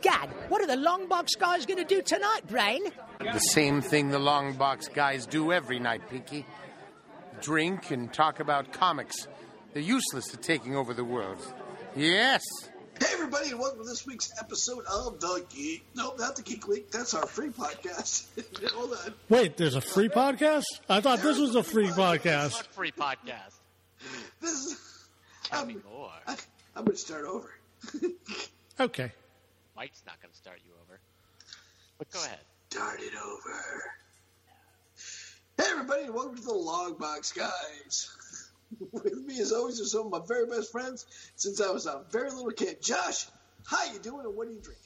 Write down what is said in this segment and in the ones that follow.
gad, what are the long box guys going to do tonight, Brain? The same thing the long box guys do every night, Pinky. Drink and talk about comics. They're useless at taking over the world. Yes. Hey, everybody, and welcome to this week's episode of The Geek. Nope, not The Geek Week. That's our free podcast. Hold on. Wait, there's a free podcast? I thought this was a free podcast. What free podcast? This is. Tell I'm, me more. I, I'm going to start over. Okay. Mike's not going to start you over. But go ahead. Start it over. Hey, everybody, and welcome to the Longbox Guys. With me, as always, are some of my very best friends since I was a very little kid. Josh, how you doing, and what are you drinking?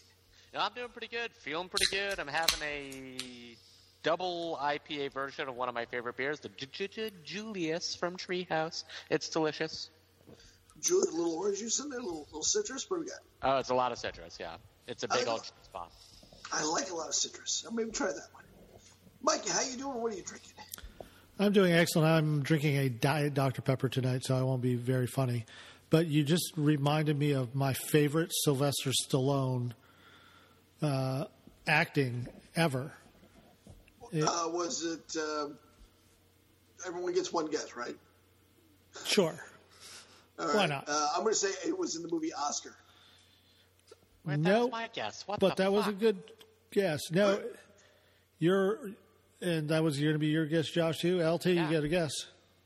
I'm doing pretty good. Feeling pretty good. I'm having a double IPA version of one of my favorite beers, the J- J- J- Julius from Treehouse. It's delicious. Julius, a little orange juice in there, a little, little citrus. What do we got? Oh, it's a lot of citrus, yeah. It's a big I- old juice bomb. I like a lot of citrus. I'll maybe try that one. Mikey, how you doing, what are you drinking? I'm doing excellent. I'm drinking a Diet Dr. Pepper tonight, so I won't be very funny. But you just reminded me of my favorite Sylvester Stallone uh, acting ever. It- Uh, was it? Um, everyone gets one guess, right? sure. All Why right. not? Uh, I'm going to say it was in the movie Oscar. Wait, No, that's my guess. What But the that was a good guess. No, you're, and that was going to be your guess, Josh, too. LT, Yeah. you got a guess.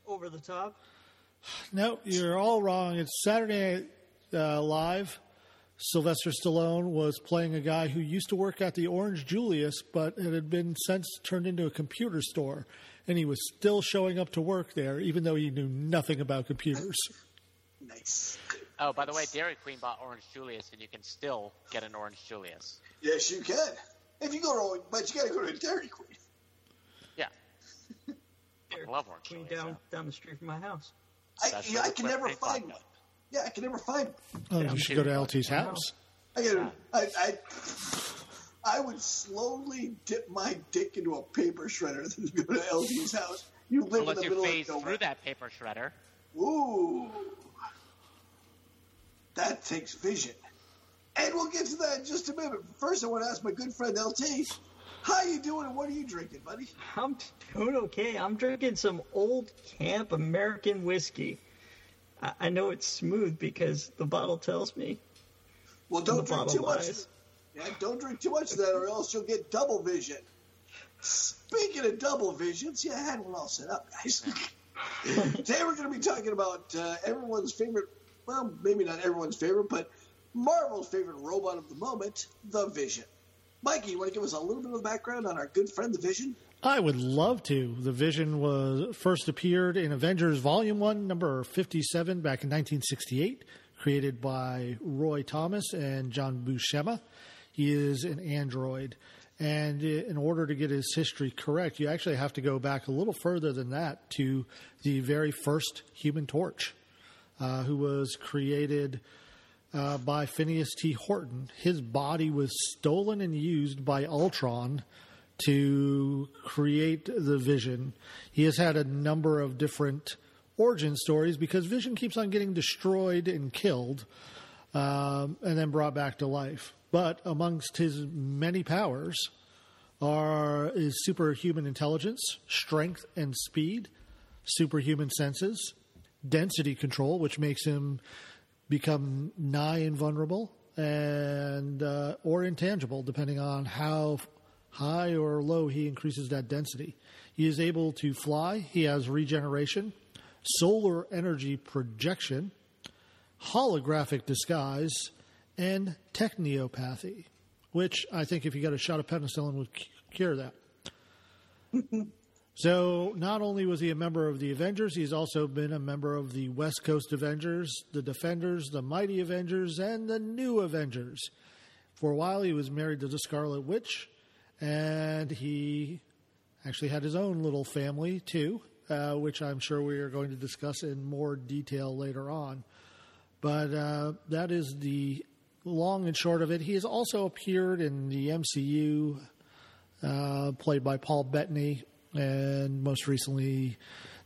over the top. No, you're all wrong. It's Saturday Night uh, Live. Sylvester Stallone was playing a guy who used to work at the Orange Julius, but it had been since turned into a computer store, and he was still showing up to work there, even though he knew nothing about computers. Nice. Oh, by the way, Dairy Queen bought Orange Julius, and you can still get an Orange Julius. Yes, you can. If you go to, but you got to go to a Dairy Queen. Yeah. I love Orange Queen Julius, down down the street from my house. I, That's yeah, I can never find one. Yeah, I can never find one. Oh, you should go to LT's house. I got. I, I. I would slowly dip my dick into a paper shredder than go to LT's house. You live Unless in the middle of nowhere. through that paper shredder. Ooh, that takes vision. And we'll get to that in just a minute. First, I want to ask my good friend LT, how you doing and what are you drinking, buddy? I'm doing okay. I'm drinking some old camp American whiskey. I, I know it's smooth because the bottle tells me. Well, don't drink too much. Yeah, don't drink too much of that, or else you'll get double vision. Speaking of double visions, yeah, I had one all set up, guys. Today we're going to be talking about uh, everyone's favorite, well, maybe not everyone's favorite, but Marvel's favorite robot of the moment, the Vision. Mikey, you want to give us a little bit of background on our good friend, the Vision? I would love to. The Vision was first appeared in Avengers Volume 1, number 57, back in 1968, created by Roy Thomas and John Buscema. He is an android. And in order to get his history correct, you actually have to go back a little further than that to the very first Human Torch, uh, who was created uh, by Phineas T. Horton. His body was stolen and used by Ultron to create the Vision. He has had a number of different origin stories because Vision keeps on getting destroyed and killed um, and then brought back to life. But amongst his many powers are is superhuman intelligence, strength and speed, superhuman senses, density control, which makes him become nigh invulnerable and uh, or intangible, depending on how high or low he increases that density. He is able to fly. He has regeneration, solar energy projection, holographic disguise, and technopathy, which I think if you got a shot of penicillin would cure that. So not only was he a member of the Avengers, he's also been a member of the West Coast Avengers, the Defenders, the Mighty Avengers, and the New Avengers. For a while, he was married to the Scarlet Witch, and he actually had his own little family too, uh, which I'm sure we are going to discuss in more detail later on. But uh, that is the long and short of it. He has also appeared in the MCU, uh, played by Paul Bettany, and most recently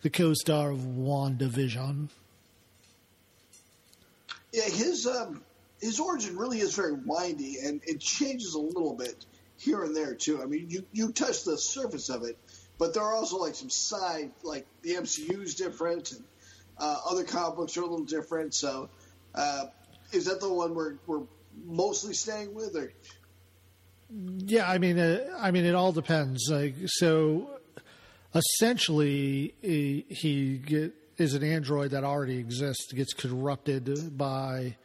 the co-star of WandaVision. Yeah, his um, his origin really is very windy, and it changes a little bit here and there too. I mean, you you touch the surface of it, but there are also like some side, like the MCU is different, and uh, other comic books are a little different. So, uh, is that the one we're we're mostly staying with, or Yeah, I mean, uh, I mean, it all depends. Like, so essentially, he, get, is an android that already exists, gets corrupted by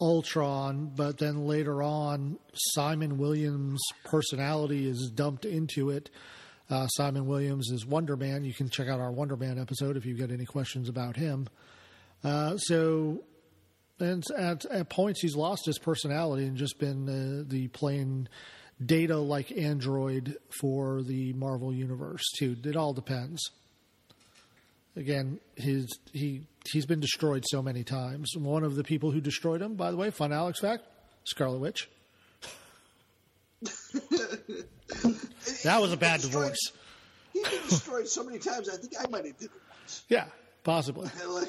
Ultron, but then later on, Simon Williams' personality is dumped into it. Uh, Simon Williams is Wonder Man. You can check out our Wonder Man episode if you've got any questions about him. Uh, so and at, at points he's lost his personality and just been uh, the plain data like android for the Marvel universe too. It all depends. Again, his he he's been destroyed so many times. One of the people who destroyed him, by the way, fun Alex fact, Scarlet Witch. that was a bad divorce. he's been destroyed so many times. I think I might have did it once. Yeah, possibly. Like,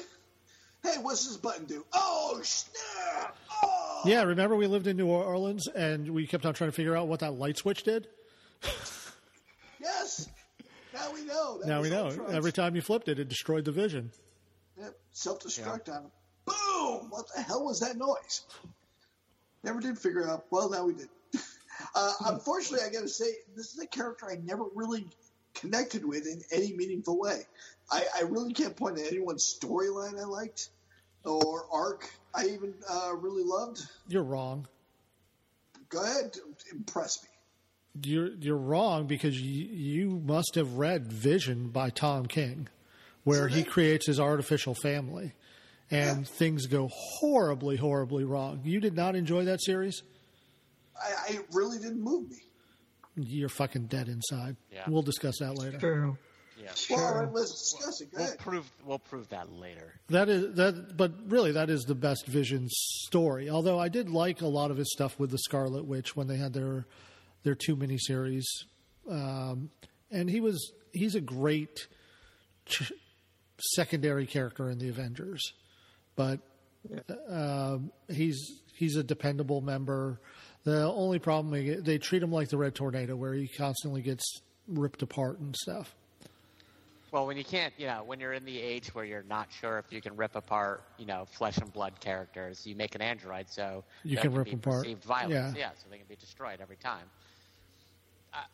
hey, what's this button do? Oh snap! Oh, Yeah, remember we lived in New Orleans and we kept on trying to figure out what that light switch did? yes. Now we know. That Now we know. Ultron's- Every time you flipped it, it destroyed the vision. Yep, self-destruct on him. Boom! What the hell was that noise? Never did figure it out. Well, now we did. Uh, unfortunately, I got to say, this is a character I never really connected with in any meaningful way. I, I really can't point to anyone's storyline I liked or arc I even uh, really loved. You're wrong. Go ahead, impress me. You're you're wrong because you, you must have read Vision by Tom King, where he creates his artificial family, and things go horribly, horribly wrong. You did not enjoy that series. I, I really didn't move me. You're fucking dead inside. Yeah. We'll discuss that later. True. Yeah. Well, all Sure. right, let's discuss it. Go We'll ahead. prove we'll prove that later. That is that, but really, that is the best Vision story. Although I did like a lot of his stuff with the Scarlet Witch when they had their their two miniseries, um, and he was he's a great ch- secondary character in the Avengers, but um, he's he's a dependable member. The only problem they treat him like the Red Tornado, where he constantly gets ripped apart and stuff. Well, when you can't, you know, when you're in the age where you're not sure if you can rip apart, you know, flesh and blood characters, you make an android so You there can rip apart. perceived violence. Yeah. so they can be destroyed every time. I,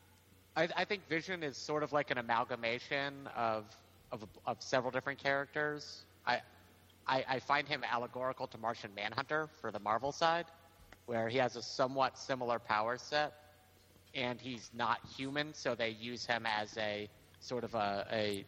I, I think Vision is sort of like an amalgamation of of, of several different characters. I, I I find him allegorical to Martian Manhunter for the Marvel side, where he has a somewhat similar power set, and he's not human, so they use him as a sort of a, a,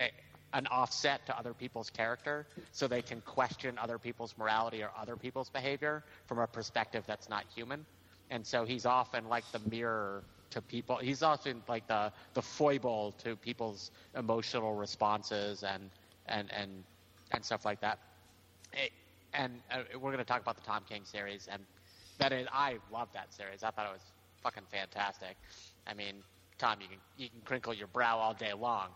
a an offset to other people's character, so they can question other people's morality or other people's behavior from a perspective that's not human. And so he's often like the mirror to people. He's often like the the foible to people's emotional responses and and and and stuff like that. It- and uh, we're going to talk about the Tom King series, and that is, I love that series. I thought it was fucking fantastic. I mean, Tom, you can you can crinkle your brow all day long.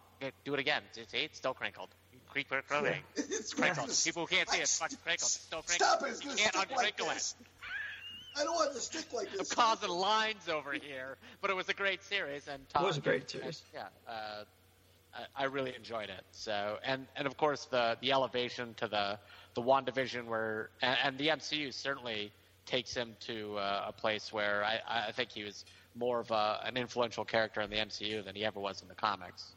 Do it again. See, it's still crinkled. Creep crinkling. It's crinkled. gross. People who can't see it, it's fucking crinkled. It's still crinkled. Stop it! It's You can't stick like uncrinkle it. this. I don't want to stick like this. I'm causing lines over here, but it was a great series, and Tom, it was a great series. Yeah, uh, I, I really enjoyed it. So, and and of course the the elevation to the the WandaVision where and, and the MCU certainly takes him to uh, a place where I, I think he was more of a, an influential character in the MCU than he ever was in the comics.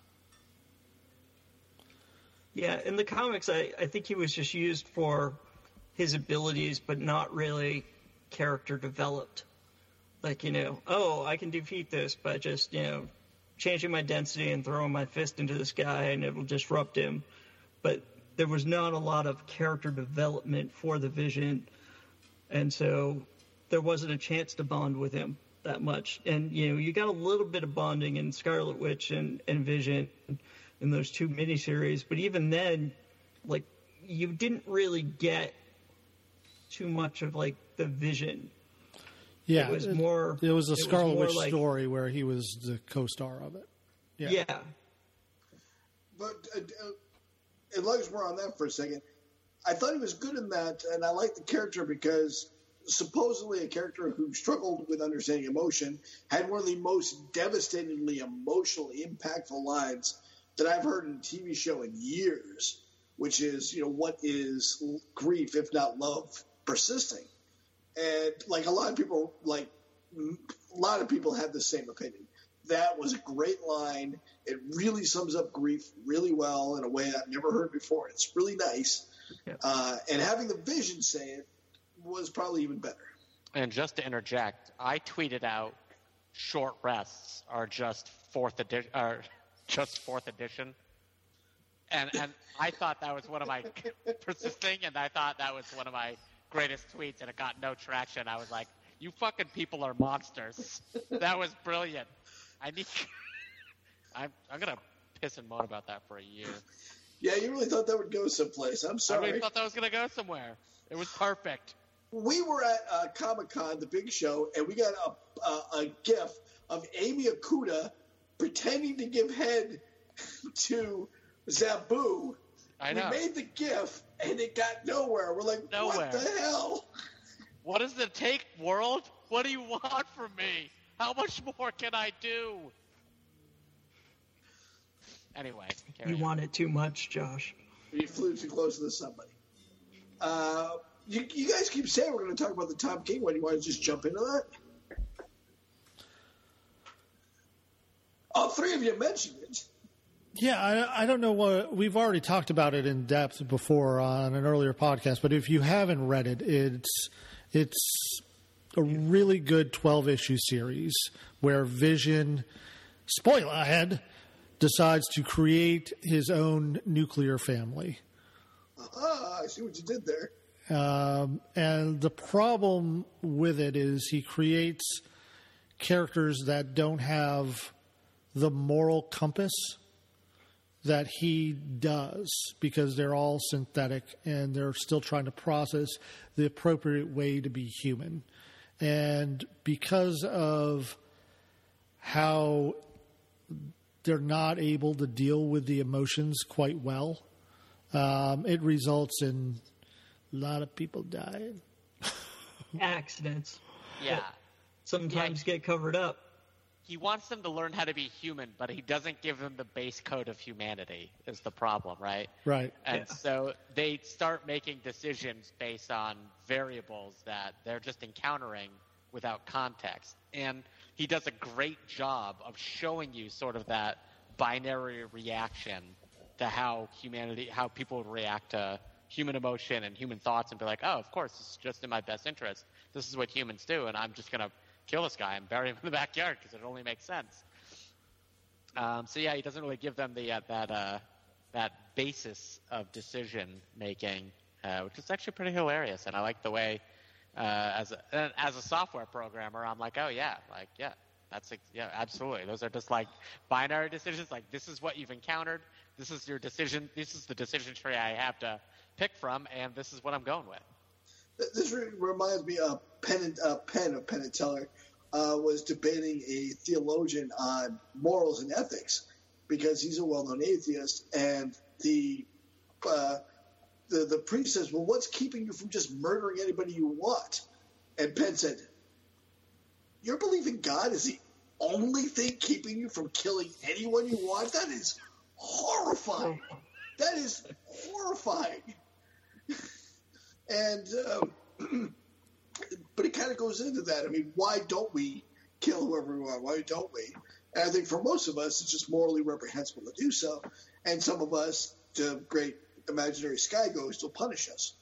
Yeah, in the comics, I, I think he was just used for his abilities, but not really character developed. Like, you know, oh, I can defeat this by just, you know, changing my density and throwing my fist into this guy and it'll disrupt him. But there was not a lot of character development for the vision. And so there wasn't a chance to bond with him that much. And, you know, you got a little bit of bonding in Scarlet Witch and, and Vision in those two miniseries, but even then, like, you didn't really get too much of, like, the vision. Yeah, It was more- It was a it Scarlet more Witch like- story where he was the co-star of it. Yeah. Yeah. But uh, uh, enlarge more on that for a second. I thought he was good in that, and I liked the character because supposedly a character who struggled with understanding emotion, had one of the most devastatingly emotionally impactful lines that I've heard in a TV show in years, which is, you know, what is grief if not love persisting? And like a lot of people, like a lot of people had the same opinion. That was a great line. It really sums up grief really well in a way I've never heard before. It's really nice. Yeah. Uh, and having the vision say it was probably even better. And just to interject, I tweeted out short rests are just fourth edition, are just fourth edition. And and I thought that was one of my persisting, and I thought that was one of my greatest tweets, and it got no traction. I was like, "You fucking people are monsters." That was brilliant. I need. I'm I'm gonna piss and moan about that for a year. Yeah, you really thought that would go someplace. I'm I sorry. really thought that was gonna go somewhere. It was perfect. We were at uh, Comic Con, the big show, and we got a, a, a gif of Amy Okuda pretending to give head to Zabu. I know. we made the gif, and it got nowhere. We're like, Nowhere. what the hell? What does it take, world? What do you want from me? How much more can I do? Anyway, carry You on. want it too much, Josh. You flew too close to somebody. Uh, you, you guys keep saying we're going to talk about the Tom King one. You want to just jump into that? All three of you mentioned it. Yeah, I, I don't know what we've already talked about it in depth before on an earlier podcast, but if you haven't read it, it's it's a really good twelve issue series where Vision, spoiler ahead, decides to create his own nuclear family. Ah, I see what you did there. Um, and the problem with it is he creates characters that don't have the moral compass that he does because they're all synthetic and they're still trying to process the appropriate way to be human. And because of how they're not able to deal with the emotions quite well, um, it results in a lot of people died. Accidents Yeah. sometimes get covered up. He wants them to learn how to be human, but he doesn't give them the base code of humanity, is the problem, right? Right. And Yeah. so they start making decisions based on variables that they're just encountering without context. And he does a great job of showing you sort of that binary reaction to how humanity, how people react to human emotion and human thoughts and be like, oh, of course, it's just in my best interest. This is what humans do, and I'm just going to kill this guy and bury him in the backyard because it only makes sense. Um, so yeah, he doesn't really give them the uh, that uh, that basis of decision making, uh, which is actually pretty hilarious. And I like the way, uh, as a, as a software programmer, I'm like, oh yeah, like yeah, that's yeah, absolutely. Those are just like binary decisions. Like this is what you've encountered. This is your decision. This is the decision tree I have to pick from, and this is what I'm going with. This re- reminds me of Penn, uh, Penn of Penn and Teller uh, was debating a theologian on morals and ethics because he's a well-known atheist, and the uh, the the priest says, "Well, what's keeping you from just murdering anybody you want?" And Penn said, "Your belief in God is the only thing keeping you from killing anyone you want. That is horrifying. That is horrifying." And um, but it kind of goes into that. I mean, why don't we kill whoever we want? Why don't we? And I think for most of us, it's just morally reprehensible to do so, and some of us, to great imaginary sky ghosts, will punish us.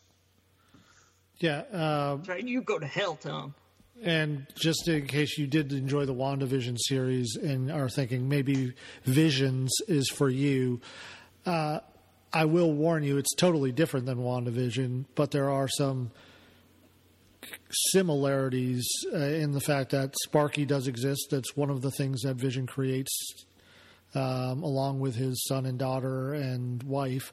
Yeah. Uh, right. You go to hell, Tom. and just in case you did enjoy the WandaVision series and are thinking maybe Visions is for you, uh, I will warn you, it's totally different than WandaVision, but there are some similarities uh, in the fact that Sparky does exist. That's one of the things that Vision creates, um, along with his son and daughter and wife.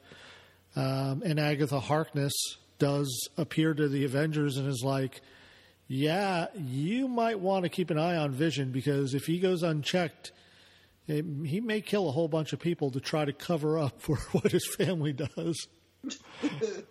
Um, and Agatha Harkness does appear to the Avengers and is like, yeah, you might want to keep an eye on Vision because if he goes unchecked, it, he may kill a whole bunch of people to try to cover up for what his family does.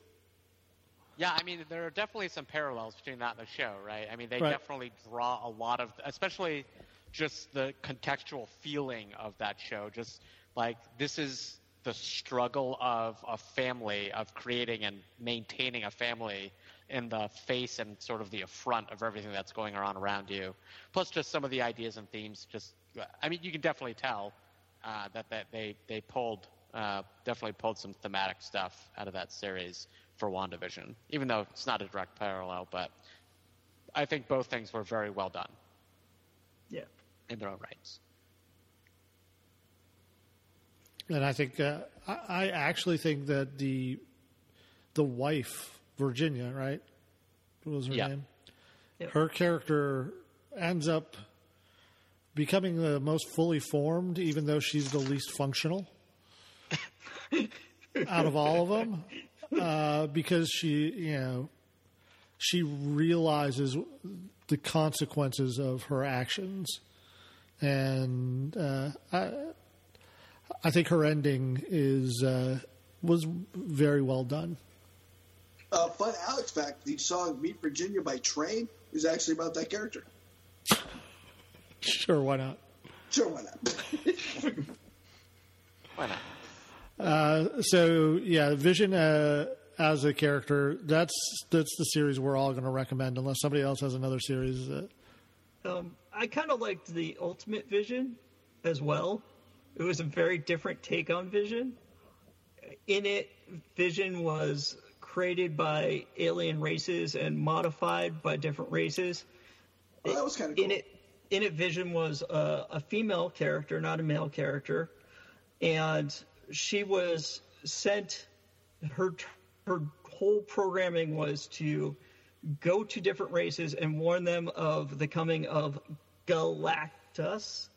Yeah, I mean, there are definitely some parallels between that and the show, right? I mean, they Right. definitely draw a lot of, especially just the contextual feeling of that show. Just like this is the struggle of a family, of creating and maintaining a family in the face and sort of the affront of everything that's going on around you. Plus, just some of the ideas and themes. Just, I mean, you can definitely tell uh, that that they they pulled uh, definitely pulled some thematic stuff out of that series for WandaVision, even though it's not a direct parallel. But I think both things were very well done Yeah. in their own rights. And I think uh, I, I actually think that the the wife Virginia, right? What was her Yeah. name? Yeah. Her character ends up becoming the most fully formed, even though she's the least functional out of all of them, uh, because she, you know, she realizes the consequences of her actions, and uh, I, I think her ending is uh, was very well done. Uh, fun Alex fact: the song "Meet Virginia" by Train is actually about that character. Sure, why not? Sure, why not? Why not? Uh, so yeah, Vision uh, as a character that's that's the series we're all going to recommend, unless somebody else has another series. That, Um, I kind of liked the Ultimate Vision as well. It was a very different take on Vision. In it, Vision was created by alien races and modified by different races. Well, that was kind of cool. In it, in it, Vision was a, a female character, not a male character, and she was sent. Her her whole programming was to go to different races and warn them of the coming of Galactus,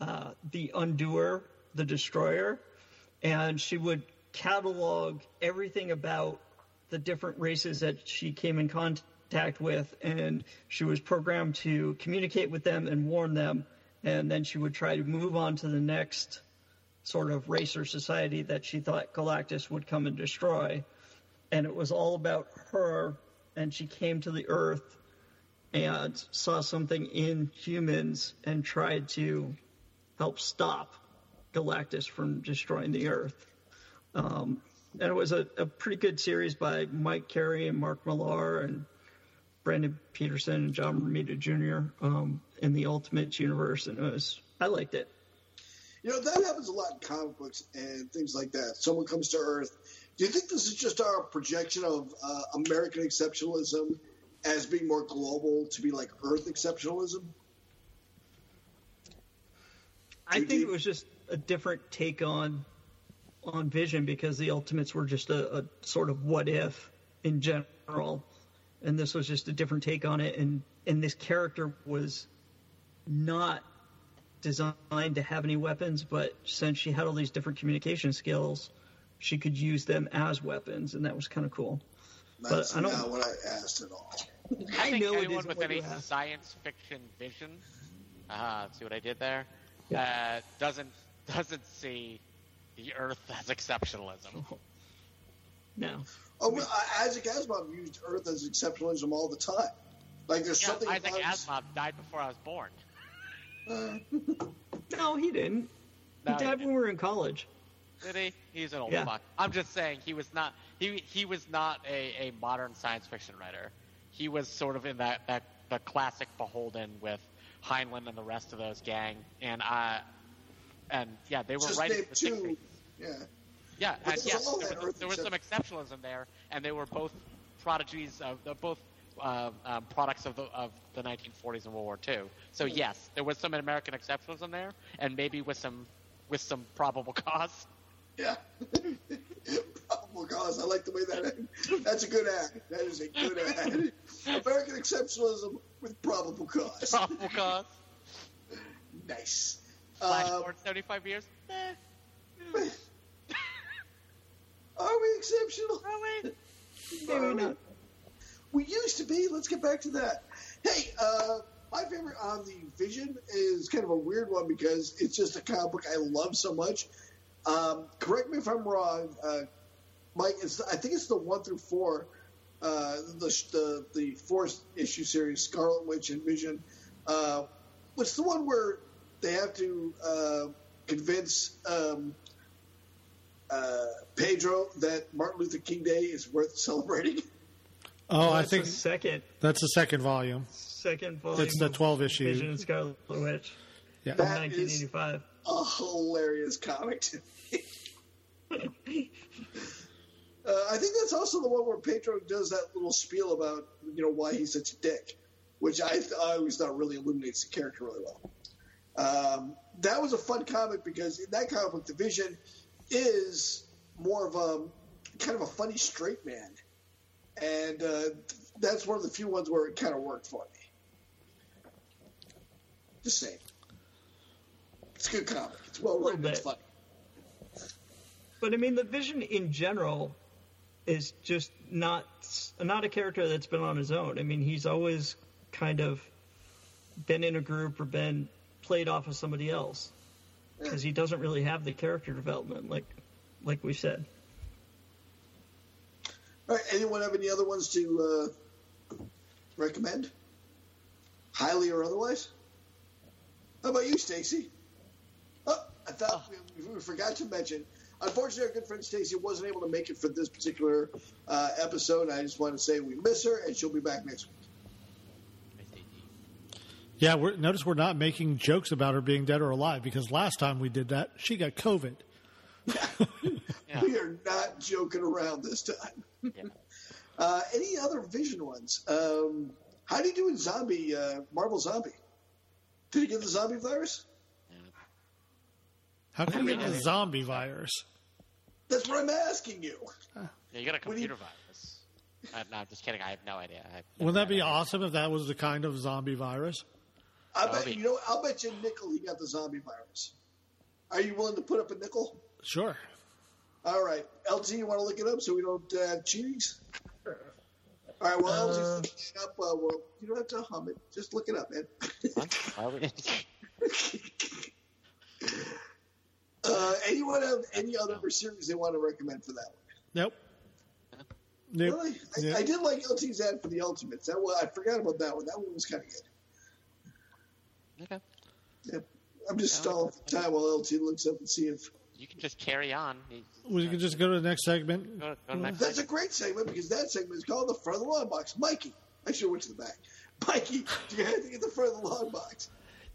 uh, the Undoer, the Destroyer, and she would catalog everything about the different races that she came in contact with, and she was programmed to communicate with them and warn them, and then she would try to move on to the next sort of race or society that she thought Galactus would come and destroy. And it was all about her, and she came to the Earth and saw something in humans and tried to help stop Galactus from destroying the Earth. Um, and it was a, a pretty good series by Mike Carey and Mark Millar and Brandon Peterson and John Romita Jr. Um, in the Ultimate Universe, and it was I liked it. You know, that happens a lot in comic books and things like that. Someone comes to Earth. Do you think this is just our projection of uh, American exceptionalism as being more global to be like Earth exceptionalism? I think it was just a different take on on Vision because the Ultimates were just a, a sort of what if in general, and this was just a different take on it. And and this character was not designed to have any weapons, but since she had all these different communication skills, she could use them as weapons, and that was kind of cool. That's I don't- not what I asked at all. I, think know it anyone with any science fiction vision, uh, see what I did there, uh, doesn't doesn't see the Earth as exceptionalism. No, Oh, well, uh, Isaac Asimov used Earth as exceptionalism all the time. Like there's Yeah, something Isaac about Asimov died before I was born. no, he didn't. No, he he died didn't. when we were in college. Did he? He's an old Yeah. fuck. I'm just saying he was not he he was not a, a modern science fiction writer. He was sort of in that, that the classic Beholden with Heinlein and the rest of those gang, and uh, and yeah, they were just writing name the 60s. two. Yeah. Yeah, and yes, there was, Earth there was some exceptionalism there, and they were both prodigies of both uh, um, products of the of the 1940s and World War II. So yes, there was some American exceptionalism there, and maybe with some with some probable cause. Yeah. Probable cause. I like the way that. That's a good ad. That is a good ad. American exceptionalism with probable cause. Probable cause. Nice. Flash Um, forward 75 years. Eh, are we exceptional? are we? Maybe not. We used to be. Let's get back to that. Hey, uh, my favorite on the Vision is kind of a weird one because it's just a comic book I love so much. Um, correct me if I'm wrong, uh, Mike. It's, I think it's the one through four. uh, the, the the fourth issue series, Scarlet Witch and Vision. Uh, what's the one where they have to uh, convince um, uh, Pedro that Martin Luther King Day is worth celebrating? Oh, I think the second that's the second volume. second volume. It's the 12 issue. Vision and Scarlet Witch Yeah. from That is- 1985. A hilarious comic to me. Uh, I think that's also the one where Pedro does that little spiel about you know why he's such a dick, which I, th- I always thought really illuminates the character really well. Um, that was a fun comic because in that comic book, the Vision is more of a kind of a funny straight man, and uh, that's one of the few ones where it kind of worked for me. Just saying, it's a good comic. It's well written. It's funny. But I mean, the Vision in general is just not not a character that's been on his own. I mean, he's always kind of been in a group or been played off of somebody else because he doesn't really have the character development like like we said. All right. Anyone have any other ones to uh, recommend? Highly or otherwise? How about you, Stacy? Oh, I thought we, we forgot to mention. Unfortunately, our good friend Stacy wasn't able to make it for this particular uh, episode. I just want to say we miss her, and she'll be back next week. Yeah, we're, notice we're not making jokes about her being dead or alive because last time we did that, she got COVID. We are not joking around this time. Yeah. Uh, any other Vision ones? Um, how do you do in Zombie, uh, Marvel Zombie? Did he get the zombie virus? How can you get the zombie virus? That's what I'm asking you. Yeah, you got a What do you- computer virus. Uh, no, I'm just kidding. I have no idea. Have Wouldn't that be idea. awesome if that was the kind of zombie virus? I bet be- you know. I'll bet you nickel he got the zombie virus. Are you willing to put up a nickel? Sure. All right, LT, you want to look it up so we don't uh, have cheatings? All right, well, LT's Uh, looking it up. Uh, well, you don't have to hum it. Just look it up, man. What? Why uh, anyone have any other series they want to recommend for that one? Nope. Nope. Really? I, Yeah. I did like LT's ad for the Ultimates. That one, I forgot about that one. That one was kind of good. Okay. Yeah. I'm just stalling for time while LT looks up and see if You can just carry on. We can just go to the next segment. Go, go next That's a great segment because that segment is called the front of the long box. Mikey, I should have went to the back. Mikey, do you have anything at the front of the long box?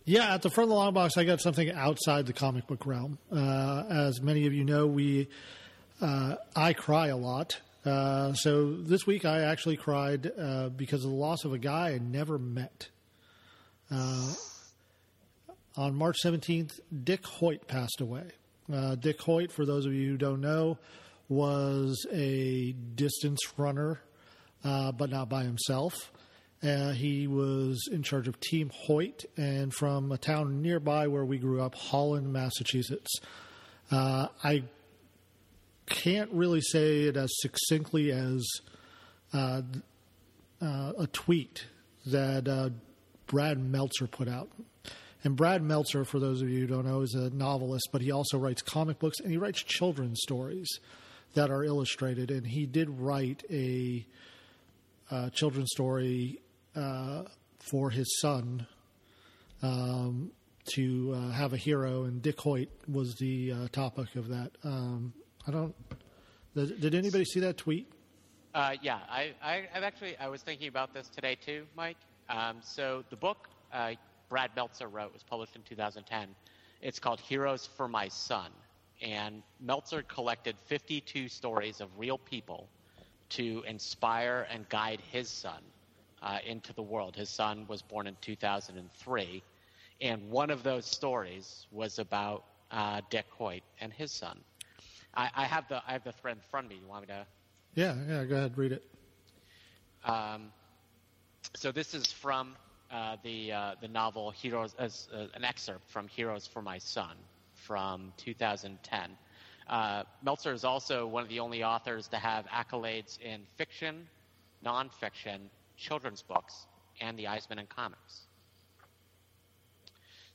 Yeah, at the front of the long box, I got something outside the comic book realm. Uh, as many of you know, we uh, I cry a lot. Uh, so this week, I actually cried uh, because of the loss of a guy I never met. On March 17th, Dick Hoyt passed away. Uh, Dick Hoyt, for those of you who don't know, was a distance runner, uh, but not by himself. Uh, he was in charge of Team Hoyt and from a town nearby where we grew up, Holland, Massachusetts. Uh, I can't really say it as succinctly as uh, uh, a tweet that Brad Meltzer put out. And Brad Meltzer, for those of you who don't know, is a novelist, but he also writes comic books and he writes children's stories that are illustrated. And he did write a uh, children's story uh, for his son um, to uh, have a hero, and Dick Hoyt was the uh, topic of that. Um, I don't. Did, did anybody see that tweet? Uh, yeah, I, I, I've actually I was thinking about this today too, Mike. Um, so the book uh, Brad Meltzer wrote was published in 2010. It's called Heroes for My Son, and Meltzer collected 52 stories of real people to inspire and guide his son uh, into the world. His son was born in 2003, and one of those stories was about uh, Dick Hoyt and his son. I, I have the I have the thread in front of me. You want me to? Yeah, yeah. Go ahead, read it. Um, so this is from uh, the uh, the novel Heroes, as uh, an excerpt from Heroes for My Son from 2010. Uh, Meltzer is also one of the only authors to have accolades in fiction, nonfiction, children's books, and the Eisner and comics.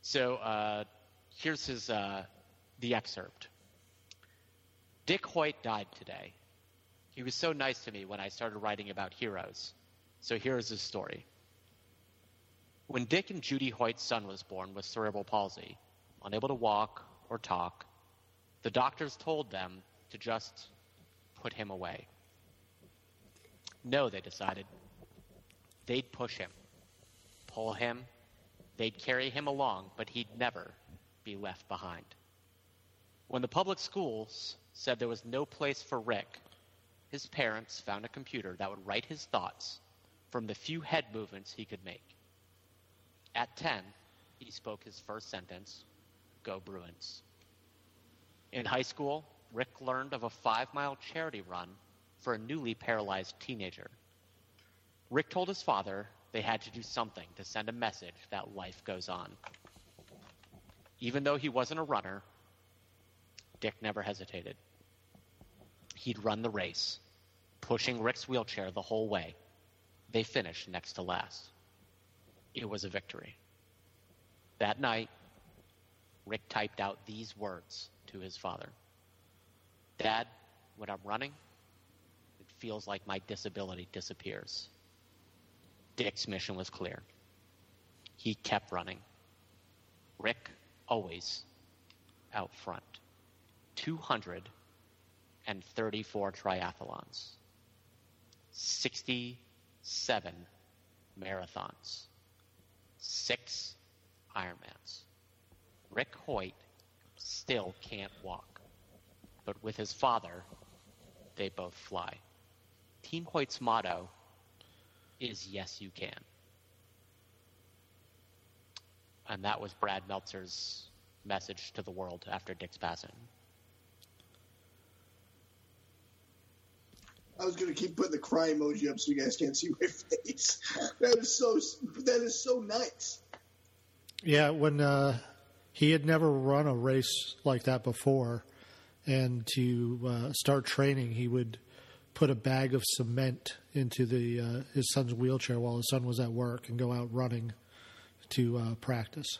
So uh, here's his uh, the excerpt. Dick Hoyt died today. He was so nice to me when I started writing about heroes. So here's his story. When Dick and Judy Hoyt's son was born with cerebral palsy, unable to walk or talk, the doctors told them to just put him away. No, they decided. They'd push him, pull him, they'd carry him along, but he'd never be left behind. When the public schools said there was no place for Rick, his parents found a computer that would write his thoughts from the few head movements he could make. At 10, he spoke his first sentence Go Bruins. In high school, Rick learned of a five mile charity run for a newly paralyzed teenager. Rick told his father they had to do something to send a message that life goes on. Even though he wasn't a runner, Dick never hesitated. He'd run the race, pushing Rick's wheelchair the whole way. They finished next to last. It was a victory. That night, Rick typed out these words to his father Dad, when I'm running, it feels like my disability disappears. Dick's mission was clear. He kept running. Rick always out front. 234 triathlons, 67 marathons, six Ironmans. Rick Hoyt still can't walk, but with his father, they both fly. Team Hoyt's motto is Yes, You Can. And that was Brad Meltzer's message to the world after Dick's passing. I was going to keep putting the cry emoji up so you guys can't see my face. That is so. That is so nice. Yeah, when uh, he had never run a race like that before, and to uh, start training, he would put a bag of cement into the uh, his son's wheelchair while his son was at work and go out running to uh, practice.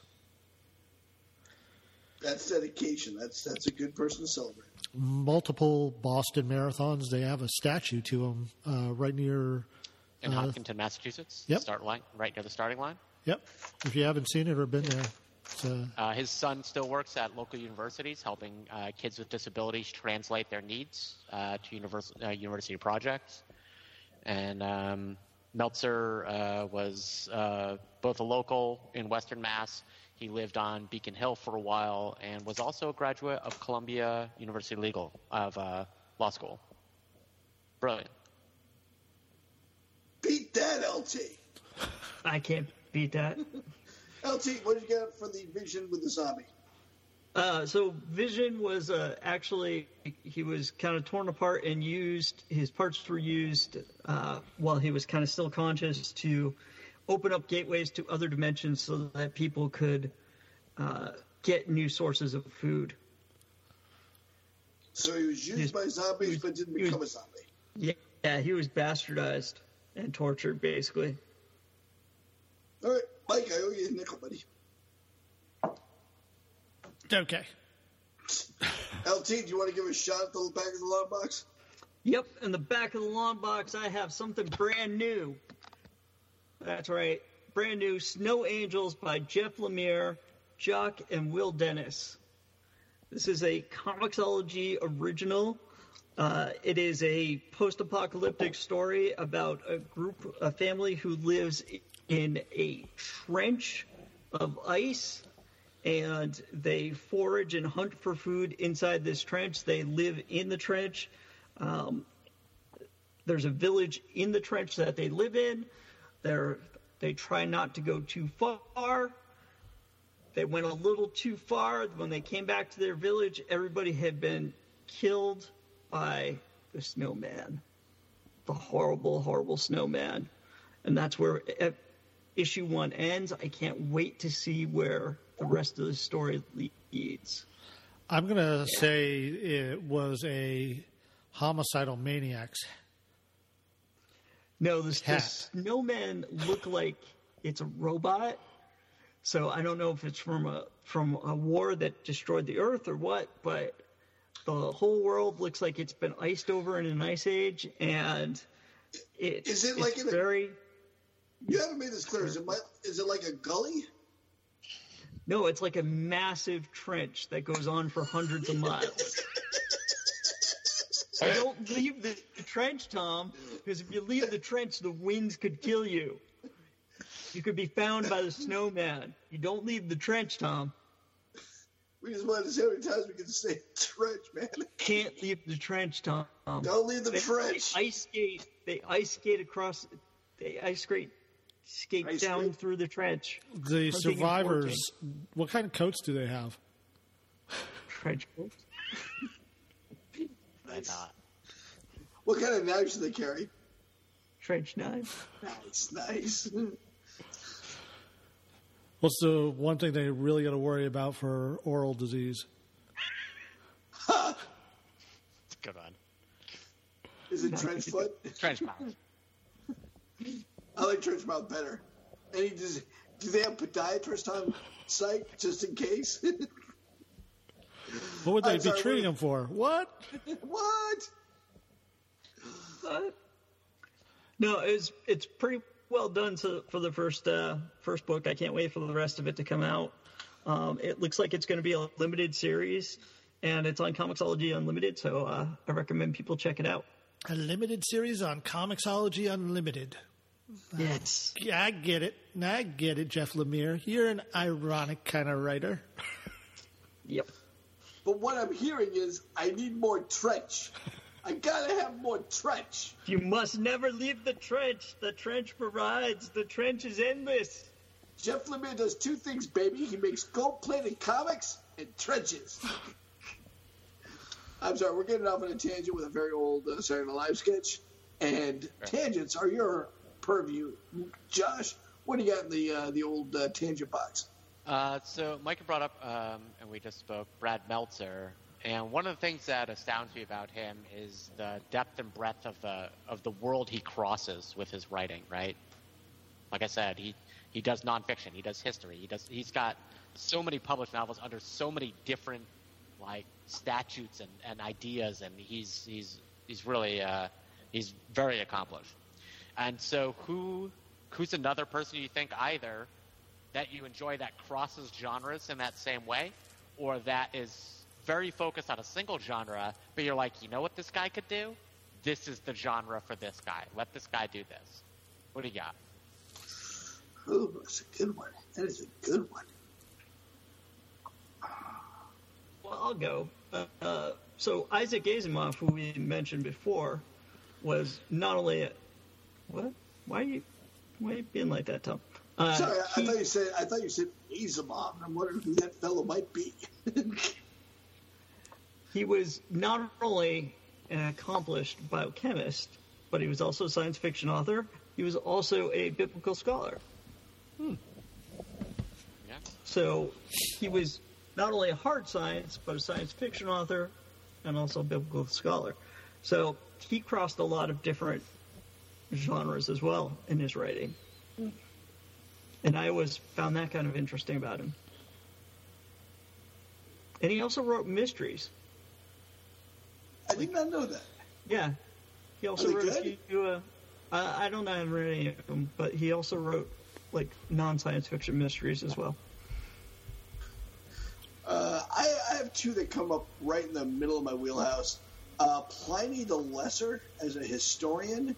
That's dedication. That's that's a good person to celebrate. Multiple Boston marathons. They have a statue to him uh, right near. In uh, Hopkinton, Massachusetts, yep. start line right near the starting line. Yep. If you haven't seen it or been there, uh, Uh, his son still works at local universities, helping uh, kids with disabilities translate their needs uh, to univers- uh, university projects. And um, Meltzer uh, was uh, both a local in Western Mass. He lived on Beacon Hill for a while and was also a graduate of Columbia University Legal of uh, Law School. Brilliant. Beat that, LT. I can't beat that. LT, what did you get for the vision with the zombie? Uh, so Vision was uh, actually he was kind of torn apart and used his parts were used uh, while he was kind of still conscious to open up gateways to other dimensions so that people could uh, get new sources of food. So he was used He's- by zombies, was- but didn't he was- become a zombie. Yeah, yeah, he was bastardized and tortured basically. All right, Mike, I owe you a nickel, buddy. okay. LT, do you want to give a shot at the back of the long box? Yep, in the back of the long box, I have something brand new. That's right, brand new Snow Angels by Jeff Lemire, Jock, and Will Dennis. This is a Comixology original. Uh, it is a post-apocalyptic story about a group, a family who lives in a trench of ice and they forage and hunt for food inside this trench. They live in the trench. Um, there's a village in the trench that they live in. They're, they try not to go too far. They went a little too far. When they came back to their village, everybody had been killed by the snowman, the horrible, horrible snowman. And that's where issue one ends. I can't wait to see where the rest of the story leads. I'm going to say it was a homicidal maniacs. No, this, Cat. this snowman look like it's a robot. So I don't know if it's from a from a war that destroyed the Earth or what, but the whole world looks like it's been iced over in an ice age, and it, Is it it's like in a- very You haven't made this clear. Is it, my, is it like a gully? no, it's like a massive trench that goes on for hundreds of miles. So don't leave the, the trench, Tom, because if you leave the trench, the winds could kill you. You could be found by the snowman. You don't leave the trench, Tom. We just wanted to see how many times we can say trench, man. Can't leave the trench, Tom. Don't leave the They, trench. they ice skate. They ice skate across. They ice skate skate Ice down skate? through the trench. The survivors, what kind of coats do they have? Trench coats. Why not? What kind of knives do they carry? Trench knives. Nice, nice. What's the one thing they really got to worry about for oral disease? Good one. Is it trench foot? Trench mouth. I like trench mouth better. Any does do they have podiatrist on site just in case? What would they I'm be sorry, treating what- them for? What? what? What? No, it's it's pretty well done to, for the first uh, first book. I can't wait for the rest of it to come out. Um, it looks like it's going to be a limited series, and it's on Comixology Unlimited. So uh, I recommend people check it out. A limited series on Comixology Unlimited. Yes. Yeah, I get it. I get it, Jeff Lemire. You're an ironic kind of writer. Yep. But what I'm hearing is I need more trench. I gotta have more trench. You must never leave the trench. The trench provides. The trench is endless. Jeff Lemire does two things, baby. He makes gold-plated comics and trenches. I'm sorry, we're getting off on a tangent with a very old uh, Saturday Night Live sketch, and tangents are your purview. Josh, what do you got in the uh, the old uh, tangent box? Uh, so Micah brought up, um, and we just spoke, Brad Meltzer, and one of the things that astounds me about him is the depth and breadth of the of the world he crosses with his writing. Right, like I said, he he does nonfiction, he does history, he does he's got so many published novels under so many different like statutes and, and ideas, and he's he's he's really uh, he's very accomplished. And so, who who's another person you think either that you enjoy that crosses genres in that same way, or that is very focused on a single genre, but you're like, you know what this guy could do? This is the genre for this guy. Let this guy do this. What do you got? Ooh, that's a good one. That is a good one. Well, I'll go. Uh, uh, so Isaac Asimov, who we mentioned before, was not only a, what? Why are you why are you being like that, Tom? Uh, Sorry, I, I thought you said I thought you said Asimov. and I'm wondering who that fellow might be. he was not only an accomplished biochemist, but he was also a science fiction author. He was also a biblical scholar. Yeah. So he was not only a hard science, but a science fiction author and also a biblical scholar. So he crossed a lot of different genres as well in his writing. And I always found that kind of interesting about him. And he also wrote mysteries. I did not know that. Yeah. He also wrote a few. Uh, I, I don't know any of them, but he also wrote like non-science fiction mysteries as well. Uh, I, I have two that come up right in the middle of my wheelhouse. Uh, Pliny the Lesser, as a historian,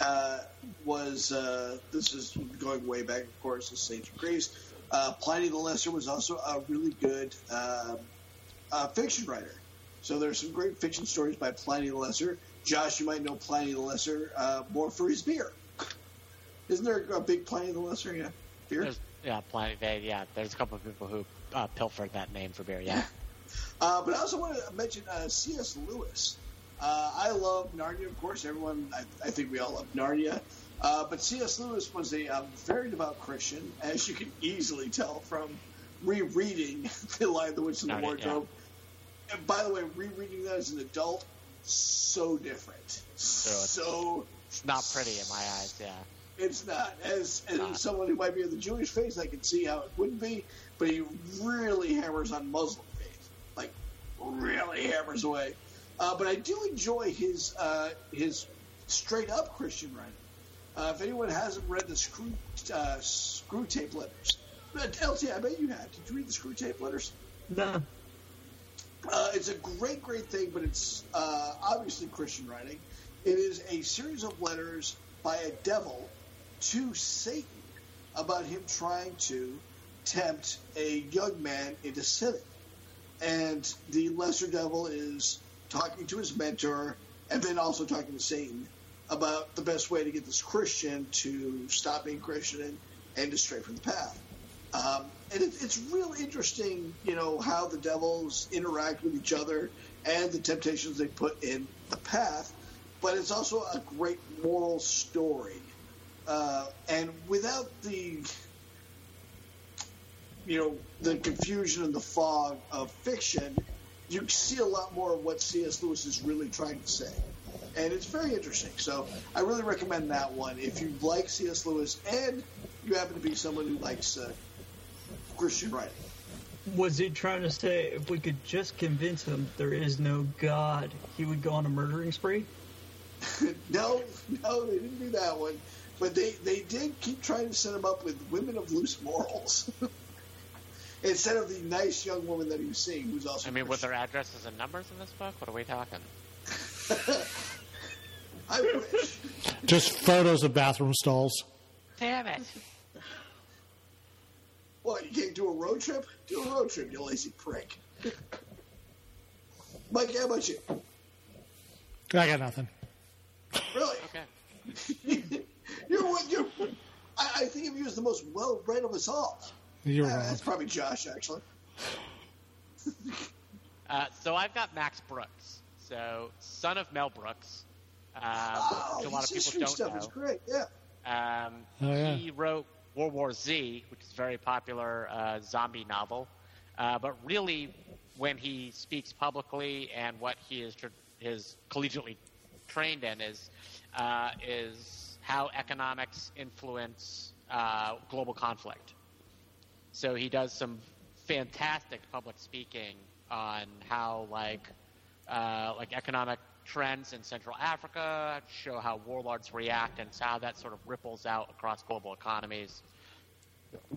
uh, was uh, this is going way back, of course, is ancient Greece. Uh, Pliny the Lesser was also a really good uh, uh, fiction writer. So there's some great fiction stories by Pliny the Lesser. Josh, you might know Pliny the Lesser uh, more for his beer. Isn't there a big Pliny the Lesser? Yeah, beer. There's, yeah. They, yeah, there's a couple of people who uh, pilfered that name for beer. Yeah. Uh, but I also want to mention uh, C.S. Lewis. Uh, I love Narnia, of course. Everyone, I, I think we all love Narnia. Uh, but C.S. Lewis was a um, very devout Christian, as you can easily tell from rereading The Lion, the Witch, and the Wardrobe. And by the way, rereading that as an adult, so different. So It's not pretty in my eyes. Yeah. it's not. As as Not. someone who might be of the Jewish faith, I can see how it wouldn't be. But he really hammers on Muslim faith, like really hammers away. Uh, but I do enjoy his uh, his straight up Christian writing. Uh, if anyone hasn't read the screw uh, Screwtape letters, but LT, I bet you have. Did you read the Screwtape letters? No. Uh, it's a great, great thing, but it's uh, obviously Christian writing. It is a series of letters by a devil to Satan about him trying to tempt a young man into sinning. And the lesser devil is talking to his mentor and then also talking to Satan about the best way to get this Christian to stop being Christian and, and to stray from the path. Um, and it, it's real interesting, you know, how the devils interact with each other and the temptations they put in the path. But it's also a great moral story. Uh, and without the, you know, the confusion and the fog of fiction, you see a lot more of what C.S. Lewis is really trying to say. And it's very interesting. So I really recommend that one. If you like C.S. Lewis and you happen to be someone who likes uh, Christian writing. Was he trying to say if we could just convince him there is no God, he would go on a murdering spree? no, no, they didn't do that one. But they, they did keep trying to set him up with women of loose morals. Instead of the nice young woman that he was seeing, who's also. I mean, with their addresses and numbers in this book, what are we talking? I wish. Just photos of bathroom stalls. Damn it! What, you can't do a road trip? Do a road trip, you lazy prick. Mike, how about you? I got nothing. Really? Okay. you're what you're. I, I think of you as the most well read of us all. You're Uh, wrong. that's probably Josh, actually. Uh, so I've got Max Brooks, so son of Mel Brooks, um, Oh, which a lot of people history don't stuff know. is great. Yeah. Um, Oh, yeah. He wrote World War Z, which is a very popular uh, zombie novel. Uh, but really, when he speaks publicly and what he is tr- is collegiately trained in is uh, is how economics influence uh, global conflict. So he does some fantastic public speaking on how like uh, like economic trends in Central Africa show how warlords react and how that sort of ripples out across global economies.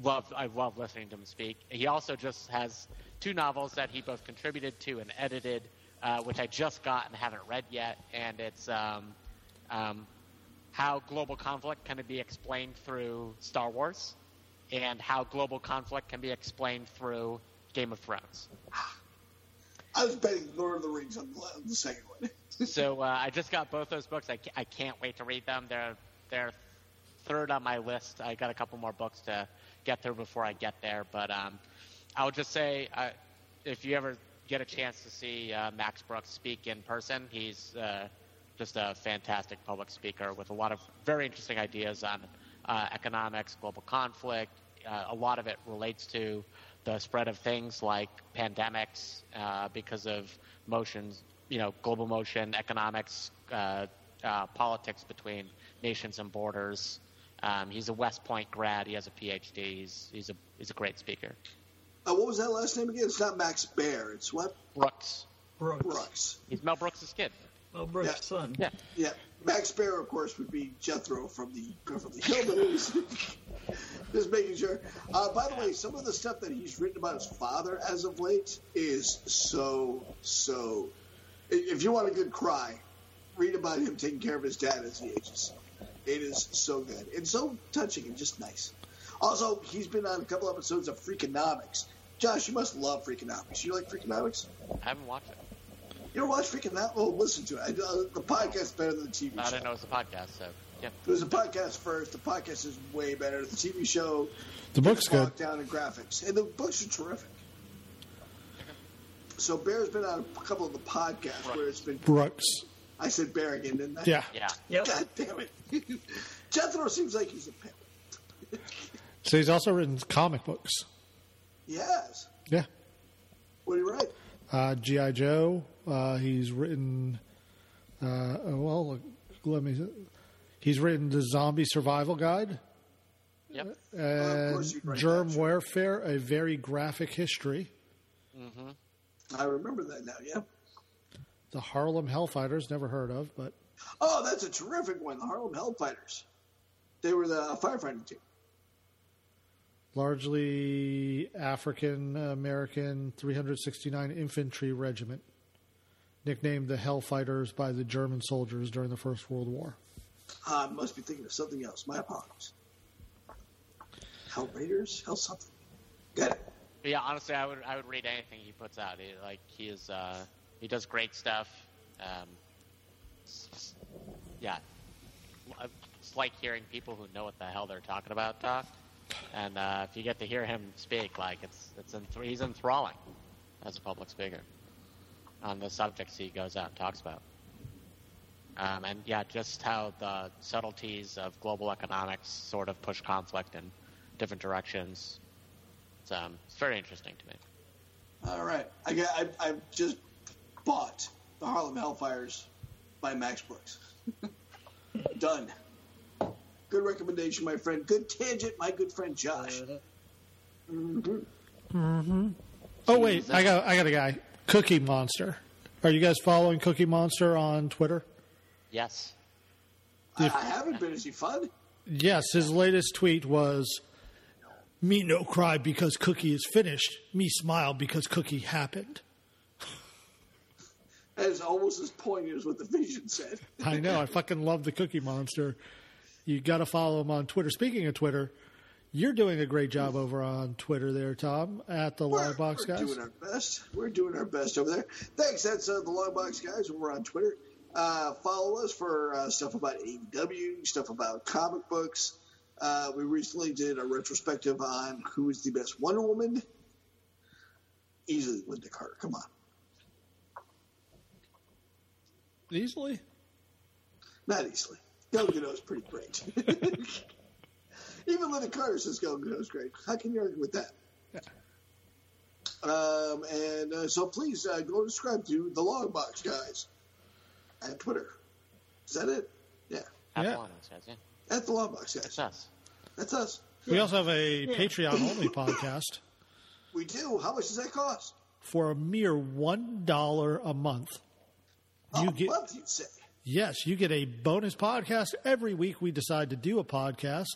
Love I love listening to him speak. He also just has two novels that he both contributed to and edited, uh, which I just got and haven't read yet, and it's um, um, how global conflict can be explained through Star Wars, and how global conflict can be explained through Game of Thrones. I was betting Lord of the Rings on the, on the second one. so uh, I just got both those books. I, ca- I can't wait to read them. They're they're third on my list. I got a couple more books to get through before I get there. But um, I'll just say, uh, if you ever get a chance to see uh, Max Brooks speak in person, he's uh, just a fantastic public speaker with a lot of very interesting ideas on uh, economics, global conflict. Uh, a lot of it relates to the spread of things like pandemics uh, because of motions, you know, global motion, economics, uh, uh, politics between nations and borders. Um, he's a West Point grad. He has a PhD. He's he's a he's a great speaker. Uh, what was that last name again? It's not Max Baer. It's what? Brooks. Brooks. Brooks. He's Mel Brooks' kid. Well, Brooks' Yeah. son. Yeah. Yeah, Max Baer, of course, would be Jethro from the from the Hill, but it was just making sure. Uh, by the way, some of the stuff that he's written about his father as of late is so so. If you want a good cry, read about him taking care of his dad as he ages. It is so good and so touching and just nice. Also, he's been on a couple episodes of Freakonomics. Josh, you must love Freakonomics. You like Freakonomics? I haven't watched it. You ever watch Freakonomics? Oh, listen to it. I, uh, the podcast's better than the TV show. I didn't know it was a podcast, so yeah. It was a podcast first. The podcast is way better. The TV show, The book's good. down in graphics, and the books are terrific. So Baer's been on a couple of the podcasts where it's been. Brooks. I said Bear again, didn't I? Yeah. Yeah. Yep. God damn it. Jethro seems like he's a pimp. So he's also written comic books. Yes. Yeah. What do you write? Uh, G.I. Joe. Uh, he's written, uh, oh, well, let me, he's written the Zombie Survival Guide Yep. and course you'd write Germ. Warfare, a very graphic history. Mm-hmm. I remember that now. Yeah. The Harlem Hellfighters, never heard of, but Oh, that's a terrific one. The Harlem Hellfighters. They were the firefighting team. largely African American 369 Infantry Regiment, nicknamed the Hellfighters by the German soldiers during the First World War. I must be thinking of something else. My apologies. Hell Raiders? Hell something. Got it. Yeah, honestly, I would I would read anything he puts out. He, like he is uh, he does great stuff. Um, yeah, it's like hearing people who know what the hell they're talking about talk. And uh, if you get to hear him speak, like it's it's enth- he's enthralling as a public speaker on the subjects he goes out and talks about. Um, and yeah, just how the subtleties of global economics sort of push conflict in different directions. It's, um, it's very interesting to me. All right. I got. I, I just bought the Harlem Hellfires by Max Brooks. Done. Good recommendation, my friend. Good tangent, my good friend Josh. Mhm. Mhm. Oh wait, I got I got a guy, Cookie Monster. Are you guys following Cookie Monster on Twitter? Yes. I, I haven't been. Is he fun? Yes, his latest tweet was Me no cry because Cookie is finished. Me smile because Cookie happened. That is almost as poignant as what the Vision said. I know. I fucking love the Cookie Monster. You got to follow him on Twitter. Speaking of Twitter, you're doing a great job over on Twitter there, Tom, at the We're, Long Box we're guys. doing our best. We're doing our best over there. Thanks. That's uh, the Long Box guys over on Twitter. Uh, follow us for uh, stuff about AEW, stuff about comic books. Uh, we recently did a retrospective on who is the best Wonder Woman. Easily Lynda Carter. Come on. Easily? Not easily. Gal Gadot's pretty great. Even Lynda Carter says Gal Gadot's great. How can you argue with that? Um, and uh, so please uh, go subscribe to the Long Box guys at Twitter. Is that it? Yeah, Have Yeah. one, it says, yeah. at the Long Box guys. It's us. That's us. We also have a Patreon only podcast We do. How much does that cost? for a mere $1 a month. You a get month, you'd say. Yes, you get a bonus podcast every week. We decide to do a podcast,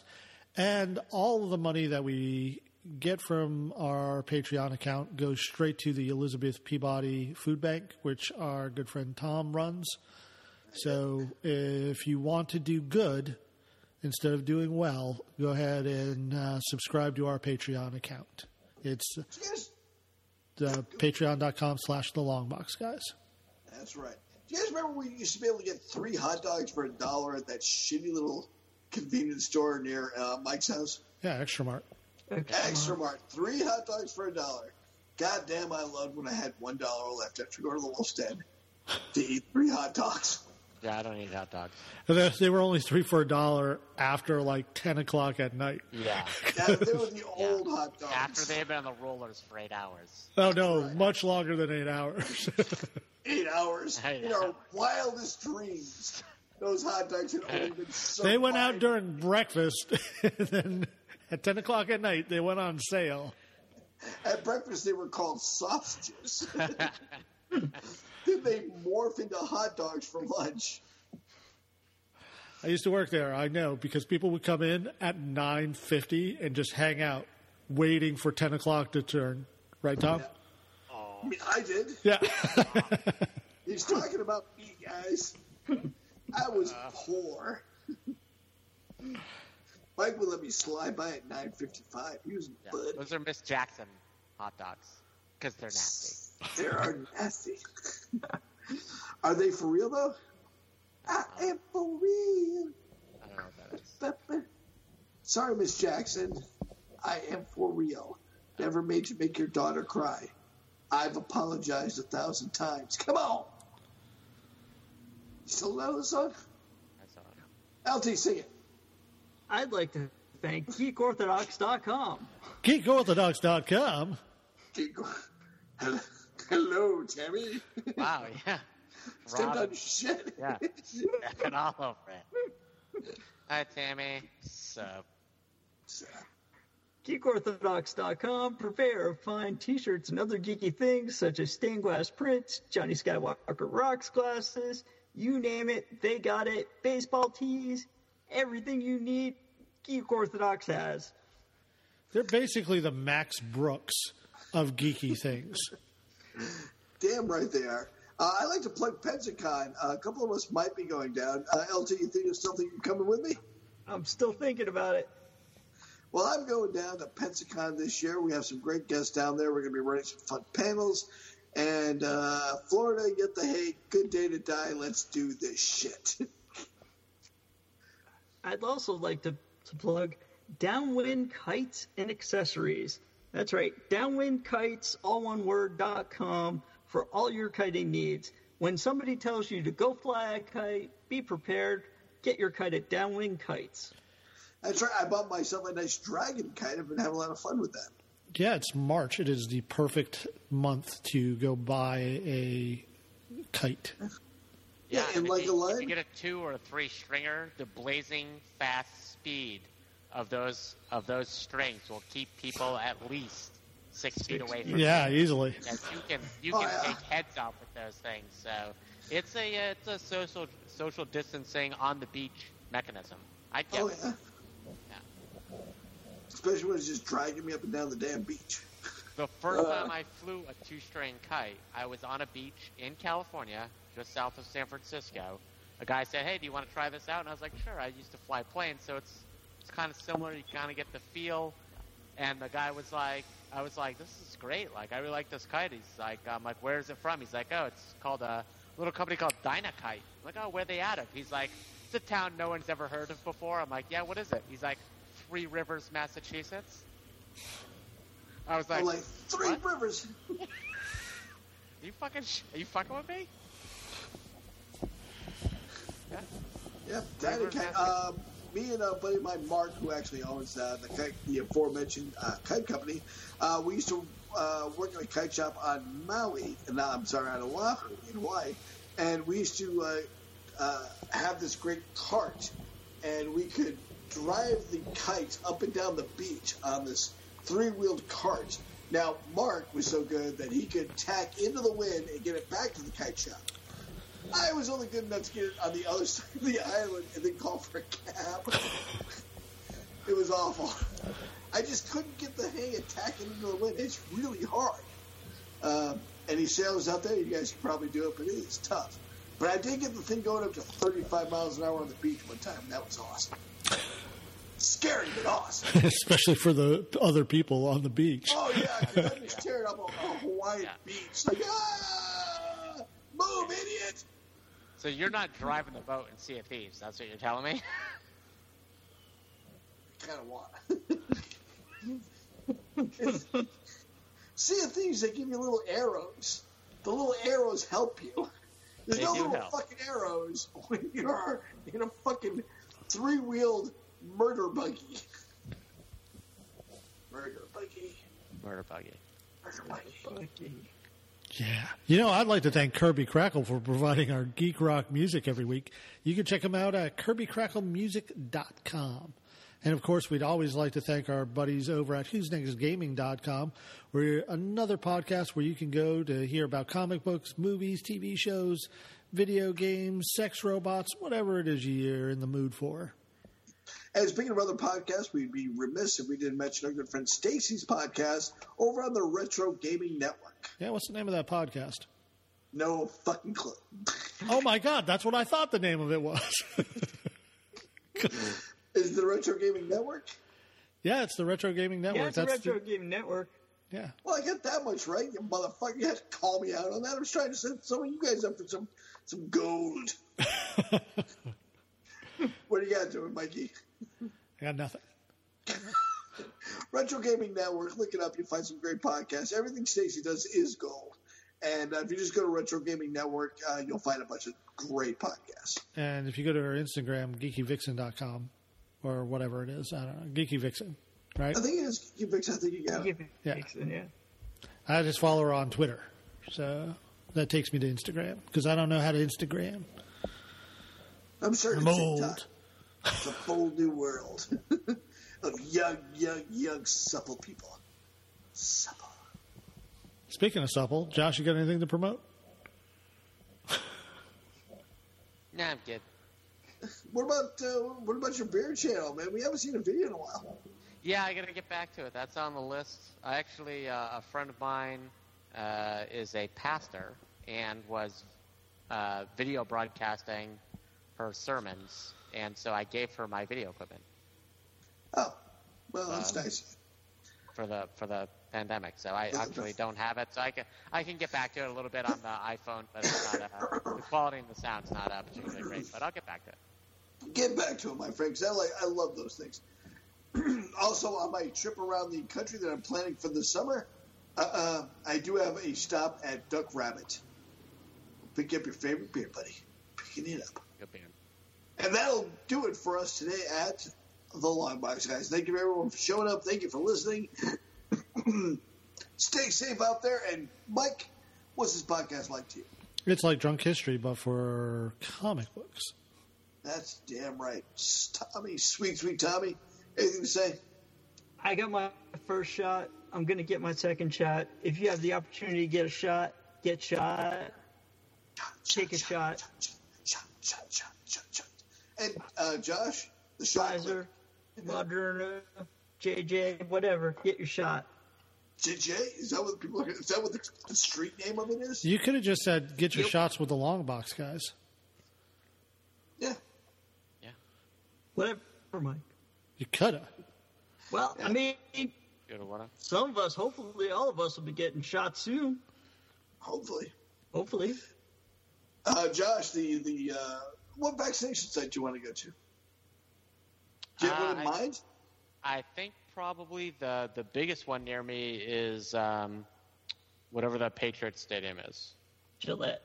and all of the money that we get from our Patreon account goes straight to the Elizabeth Peabody Food Bank, which our good friend Tom runs. So, if you want to do good instead of doing well, go ahead and uh, subscribe to our Patreon account. It's uh, patreon.com slash the longbox guys. that's right. Do you guys remember we used to be able to get three hot dogs for a dollar at that shitty little convenience store near uh, Mike's house? Yeah, extra mart. Extra Mart, three hot dogs for a dollar. God damn, I loved when I had one dollar left after going to the Wolf's Den to eat three hot dogs. Yeah, I don't eat hot dogs. They they were only three for a dollar after like ten o'clock at night. Yeah. Yeah, they were the old hot dogs. After they had been on the rollers for eight hours. Oh no, much longer than eight hours. eight hours. Eight In our wildest dreams, those hot dogs had only been so. they went out during breakfast, and then at ten o'clock at night they went on sale. At breakfast, they were called sausages. then they morph into hot dogs for lunch. I used to work there. I know because people would come in at nine fifty and just hang out, waiting for ten o'clock to turn. Right, Tom? I mean, I did. Yeah. He's talking about me, guys. I was uh. poor. Mike would let me slide by at 9.55. He was Yeah. bud. Those are Miss Jackson hot dogs because they're nasty. They are nasty. are they for real, though? I uh-huh. am for real. I don't know what that is. Sorry, Miss Jackson. I am for real. Never made you make your daughter cry. I've apologized a thousand times. Come on. You still know the song? I saw it. LT, sing it. I'd like to thank GeekOrthodox.com. GeekOrthodox.com. Keep going. Hello, hello, Tammy. Wow, yeah. Stepped on Robin, your shit. yeah. Stepping all over it. Hi, Tammy. So, GeekOrthodox.com, prepare fine t-shirts and other geeky things such as stained glass prints, Johnny Skywalker rocks glasses, you name it, they got it. Baseball tees, everything you need, Geek Orthodox has. They're basically the Max Brooks of geeky things. Damn right they are. Uh, I like to plug Pensacon. Uh, a couple of us might be going down. Uh, LT, you think it's something you're coming with me? I'm still thinking about it. Well, I'm going down to Pensacon this year. We have some great guests down there. We're going to be running some fun panels. And uh, Florida, get the hate. Good day to die. Let's do this shit. I'd also like to, to plug Downwind Kites and Accessories. That's right, Downwind Kites, all one word, dot com for all your kiting needs. When somebody tells you to go fly a kite, be prepared. Get your kite at Downwind Kites. That's right. I bought myself a nice dragon kite. I've been having a lot of fun with that. Yeah, it's March. It is the perfect month to go buy a kite. Yeah, and like you, a line- if you get a two or a three stringer, the blazing fast speed of those of those strings will keep people at least six feet away from Yeah, you. Yeah, easily. Yes, you can you Oh, can yeah. take heads off with those things. So it's a uh, it's a social social distancing on the beach mechanism. I get Oh, it. yeah. Especially when it's just dragging me up and down the damn beach. The first Uh. time I flew a two-string kite, I was on a beach in California, just south of San Francisco. A guy said, "Hey, do you want to try this out?" And I was like, "Sure." I used to fly planes, so it's it's kind of similar. You kind of get the feel. And the guy was like, "I was like, this is great. Like, I really like this kite." He's like, "I'm like, where is it from?" He's like, "Oh, it's called a little company called Dynakite." I'm like, "Oh, where they out of?" He's like, "It's a town no one's ever heard of before." I'm like, "Yeah, what is it?" He's like, Three Rivers, Massachusetts. I was like, I'm like, three what? rivers. Are you fucking? Sh- are you fucking with me? Yeah. Yep, Daddy. Um, me and a buddy of mine, Mark, who actually owns uh, the kite, the aforementioned uh, kite company, uh, we used to uh, work in a kite shop on Maui, and now I'm sorry, on Oahu in Hawaii, and we used to uh, uh, have this great cart, and we could drive the kites up and down the beach on this three-wheeled cart. Now, Mark was so good that he could tack into the wind and get it back to the kite shop. I was only good enough to get it on the other side of the island and then call for a cab. it was awful. I just couldn't get the hang of tacking into the wind. It's really hard. Um, any sailors out there, you guys can probably do it, but it is tough. But I did get the thing going up to 35 miles an hour on the beach one time. and That was awesome. Scary, but awesome. Especially for the other people on the beach. Oh, yeah, 'cause I'm just tearing up a, a Hawaiian Yeah. beach. Like, ah! Move, idiot! So you're not driving the boat in Sea of Thieves. That's what you're telling me. kind of want. See the things they give you little arrows. The little arrows help you. There's They no little help. fucking arrows when you're in a fucking three wheeled murder buggy. Murder buggy. Murder buggy. Murder buggy. Yeah. You know, I'd like to thank Kirby Krackle for providing our geek rock music every week. You can check him out at kirbykracklemusic.com. And of course, we'd always like to thank our buddies over at who's next gaming.com. We're another podcast where you can go to hear about comic books, movies, TV shows, video games, sex robots, whatever it is you're in the mood for. And speaking of other podcasts, we'd be remiss if we didn't mention our good friend Stacy's podcast over on the Retro Gaming Network. Yeah, what's the name of that podcast? No fucking clue. Oh my God, that's what I thought the name of it was. Is the Retro Gaming Network? yeah, it's the Retro Gaming Network. Yeah, it's a that's retro the- game network. yeah. Well, I get that much right, you motherfucker. You had to call me out on that. I was trying to set some of you guys up for some some gold. what do you got doing, Mikey? I got nothing. Retro Gaming Network. Look it up. You'll find some great podcasts. Everything Stacy does is gold. And uh, if you just go to Retro Gaming Network, uh, you'll find a bunch of great podcasts. And if you go to our Instagram, geekyvixen.com or whatever it is, I don't know, Geeky Vixen, right? I think it is Geeky Vix. I think you got it. Give it Yeah. Vixen, yeah. I just follow her on Twitter. So that takes me to Instagram because I don't know how to Instagram. I'm sure I'm old. TikTok. It's a whole new world. of young, young, young, supple people. Supple. Speaking of supple, Josh, you got anything to promote? Nah, I'm good. What about uh, what about your beer channel, man? We haven't seen a video in a while. Yeah, I gotta get back to it. That's on the list. I actually, uh, a friend of mine uh, is a pastor and was uh, video broadcasting her sermons, and so I gave her my video equipment Oh, well, that's Um, nice. for the for the pandemic. So I That's actually nice. don't have it. So I can I can get back to it a little bit on the iPhone, but it's not uh, the quality and the sound's not uh, particularly great. But I'll get back to it. Get back to it, my friend, 'cause I like I love those things. also, on my trip around the country that I'm planning for the summer, uh, uh, I do have a stop at Duck Rabbit. Pick up your favorite beer, buddy. Picking it up. Good being. And that'll do it for us today at the Long Box, guys. Thank you everyone for showing up. Thank you for listening. Stay safe out there. And Mike, what's this podcast like to you? It's like drunk history, but for comic books. That's damn right. Tommy, sweet, sweet Tommy. Anything to say? I got my first shot. I'm going to get my second shot. If you have the opportunity to get a shot, get shot. Take a shot. Shot, shot, shot, shot, shot. And uh, Josh, the shot. Pfizer, Moderna, JJ, whatever. Get your shot. JJ, is that what people? Are, is that what the, the street name of it is? You could have just said, get your Yep. shots with the long box, guys. Yeah. Yeah. Whatever, Mike. You could have. Well, I mean, Good or what? some of us, hopefully all of us will be getting shot soon. Hopefully. Hopefully. Uh, Josh, the the uh, what vaccination site do you want to go to? Do you have Uh, one in I- mind? I think probably the the biggest one near me is um, whatever the Patriots Stadium is. Gillette.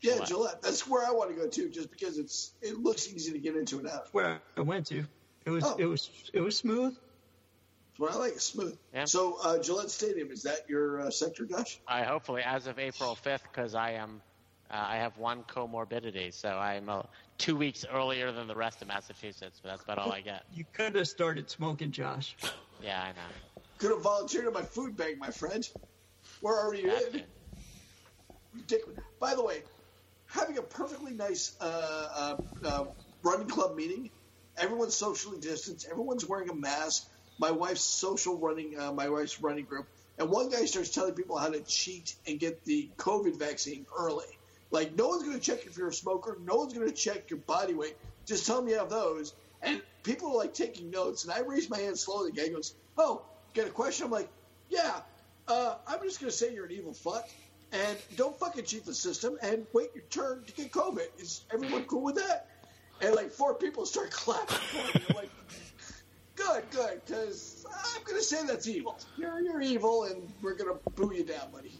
Yeah, Gillette. Gillette. That's where I want to go to, just because it's it looks easy to get into and out. Where I went to. It was Oh. it was it was smooth. That's what I like. It's smooth. Yeah. So uh, Gillette Stadium is that your uh, sector, Josh? I hopefully as of April fifth because I am uh, I have one comorbidity, so I'm uh, two weeks earlier than the rest of Massachusetts, but that's about all I get. You could have started smoking, Josh. Yeah, I know. Could have volunteered at my food bank, my friend. Where are you That's in? Ridiculous. By the way, having a perfectly nice uh, uh, uh, running club meeting. Everyone's socially distanced. Everyone's wearing a mask. My wife's social running, uh, my wife's running group, and one guy starts telling people how to cheat and get the COVID vaccine early. Like no one's going to check if you're a smoker. No one's going to check your body weight. Just tell them you have those. And people are like taking notes. And I raise my hand slowly. The guy goes, "Oh, get a question?" I'm like, "Yeah." Uh, I'm just going to say you're an evil fuck and don't fucking cheat the system and wait your turn to get COVID. Is everyone cool with that? And like four people start clapping for me. I'm like, good, good, because I'm going to say that's evil. You're, you're evil and we're going to boo you down, buddy.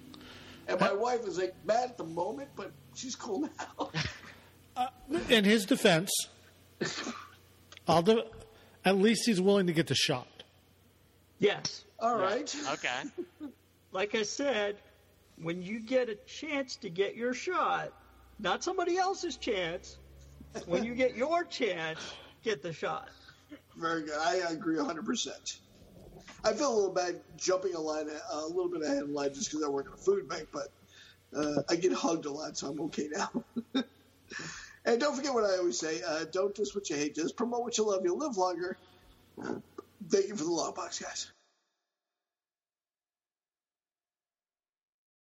And my wife is like mad at the moment, but she's cool now. Uh, in his defense, I'll do, at least he's willing to get the shot. Yes. All right. Okay. Like I said, when you get a chance to get your shot, not somebody else's chance, when you get your chance, get the shot. Very good. I agree 100%. I feel a little bad jumping a line, a little bit ahead in line just because I work at a food bank, but uh, I get hugged a lot, so I'm okay now. and don't forget what I always say uh, don't just what you hate, just promote what you love. You'll live longer. Thank you for the long box, guys.